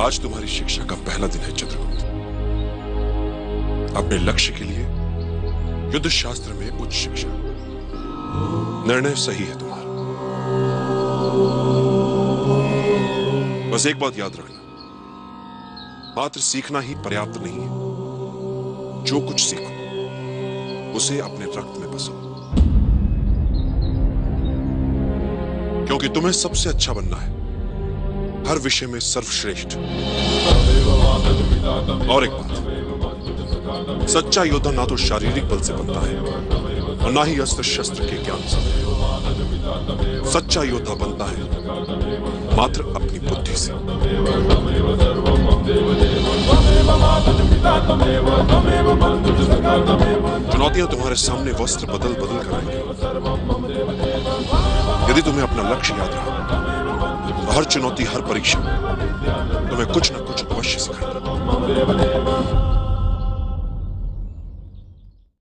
आज तुम्हारी शिक्षा का पहला दिन है, चंद्रगुप्त। अपने लक्ष्य के लिए युद्ध शास्त्र में उच्च शिक्षा। निर्णय सही है तुम्हारा। बस एक बात याद रखना। मात्र सीखना ही पर्याप्त नहीं है। जो कुछ सीखो, उसे अपने रक्त में बसो। क्योंकि तुम्हें सबसे अच्छा बनना है। हर विषय में सर्वश्रेष्ठ। और एक बात, सच्चा योद्धा ना तो शारीरिक बल से बनता है, और ना ही अस्त्र शस्त्र के ज्ञान से। सच्चा योद्धा बनता है मात्र अपनी बुद्धि से। चुनौतियाँ तुम्हारे सामने वस्त्र बदल बदल कर आएँगी। यदि तुम्हें अपना लक्ष्य याद रहा हर चुनौती हर परीक्षा। तुम्हें कुछ ना कुछ अवश्य सिखाएगी